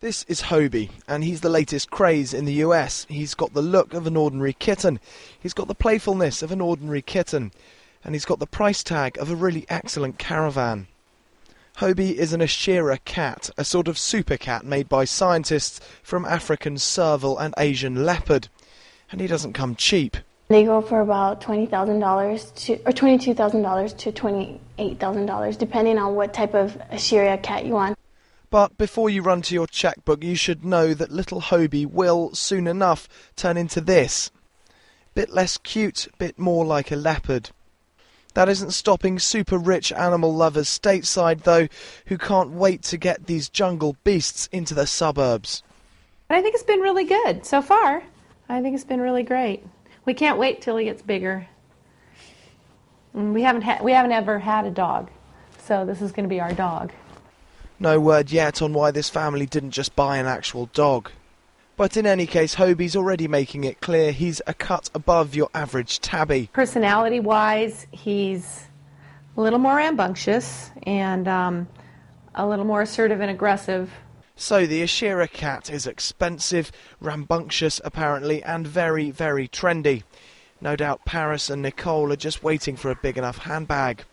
This is Hobie, and he's the latest craze in the US. He's got the look of an ordinary kitten, he's got the playfulness of an ordinary kitten, and he's got the price tag of a really excellent caravan. Hobie is an Ashera cat, a sort of super cat made by scientists from African serval and Asian leopard. And he doesn't come cheap. They go for about twenty thousand dollars to or twenty two thousand dollars to twenty eight thousand dollars, depending on what type of Ashera cat you want. But before you run to your checkbook, you should know that little Hobie will, soon enough, turn into this. Bit less cute, bit more like a leopard. That isn't stopping super rich animal lovers stateside, though, who can't wait to get these jungle beasts into the suburbs. I think it's been really good so far. I think it's been really great. We can't wait till he gets bigger. Mm, we haven't ha- we haven't ever had a dog, so this is going to be our dog. No word yet on why this family didn't just buy an actual dog. But in any case, Hobie's already making it clear he's a cut above your average tabby. Personality wise, he's a little more rambunctious and um, a little more assertive and aggressive. So the Ashera cat is expensive, rambunctious apparently, and very, very trendy. No doubt Paris and Nicole are just waiting for a big enough handbag.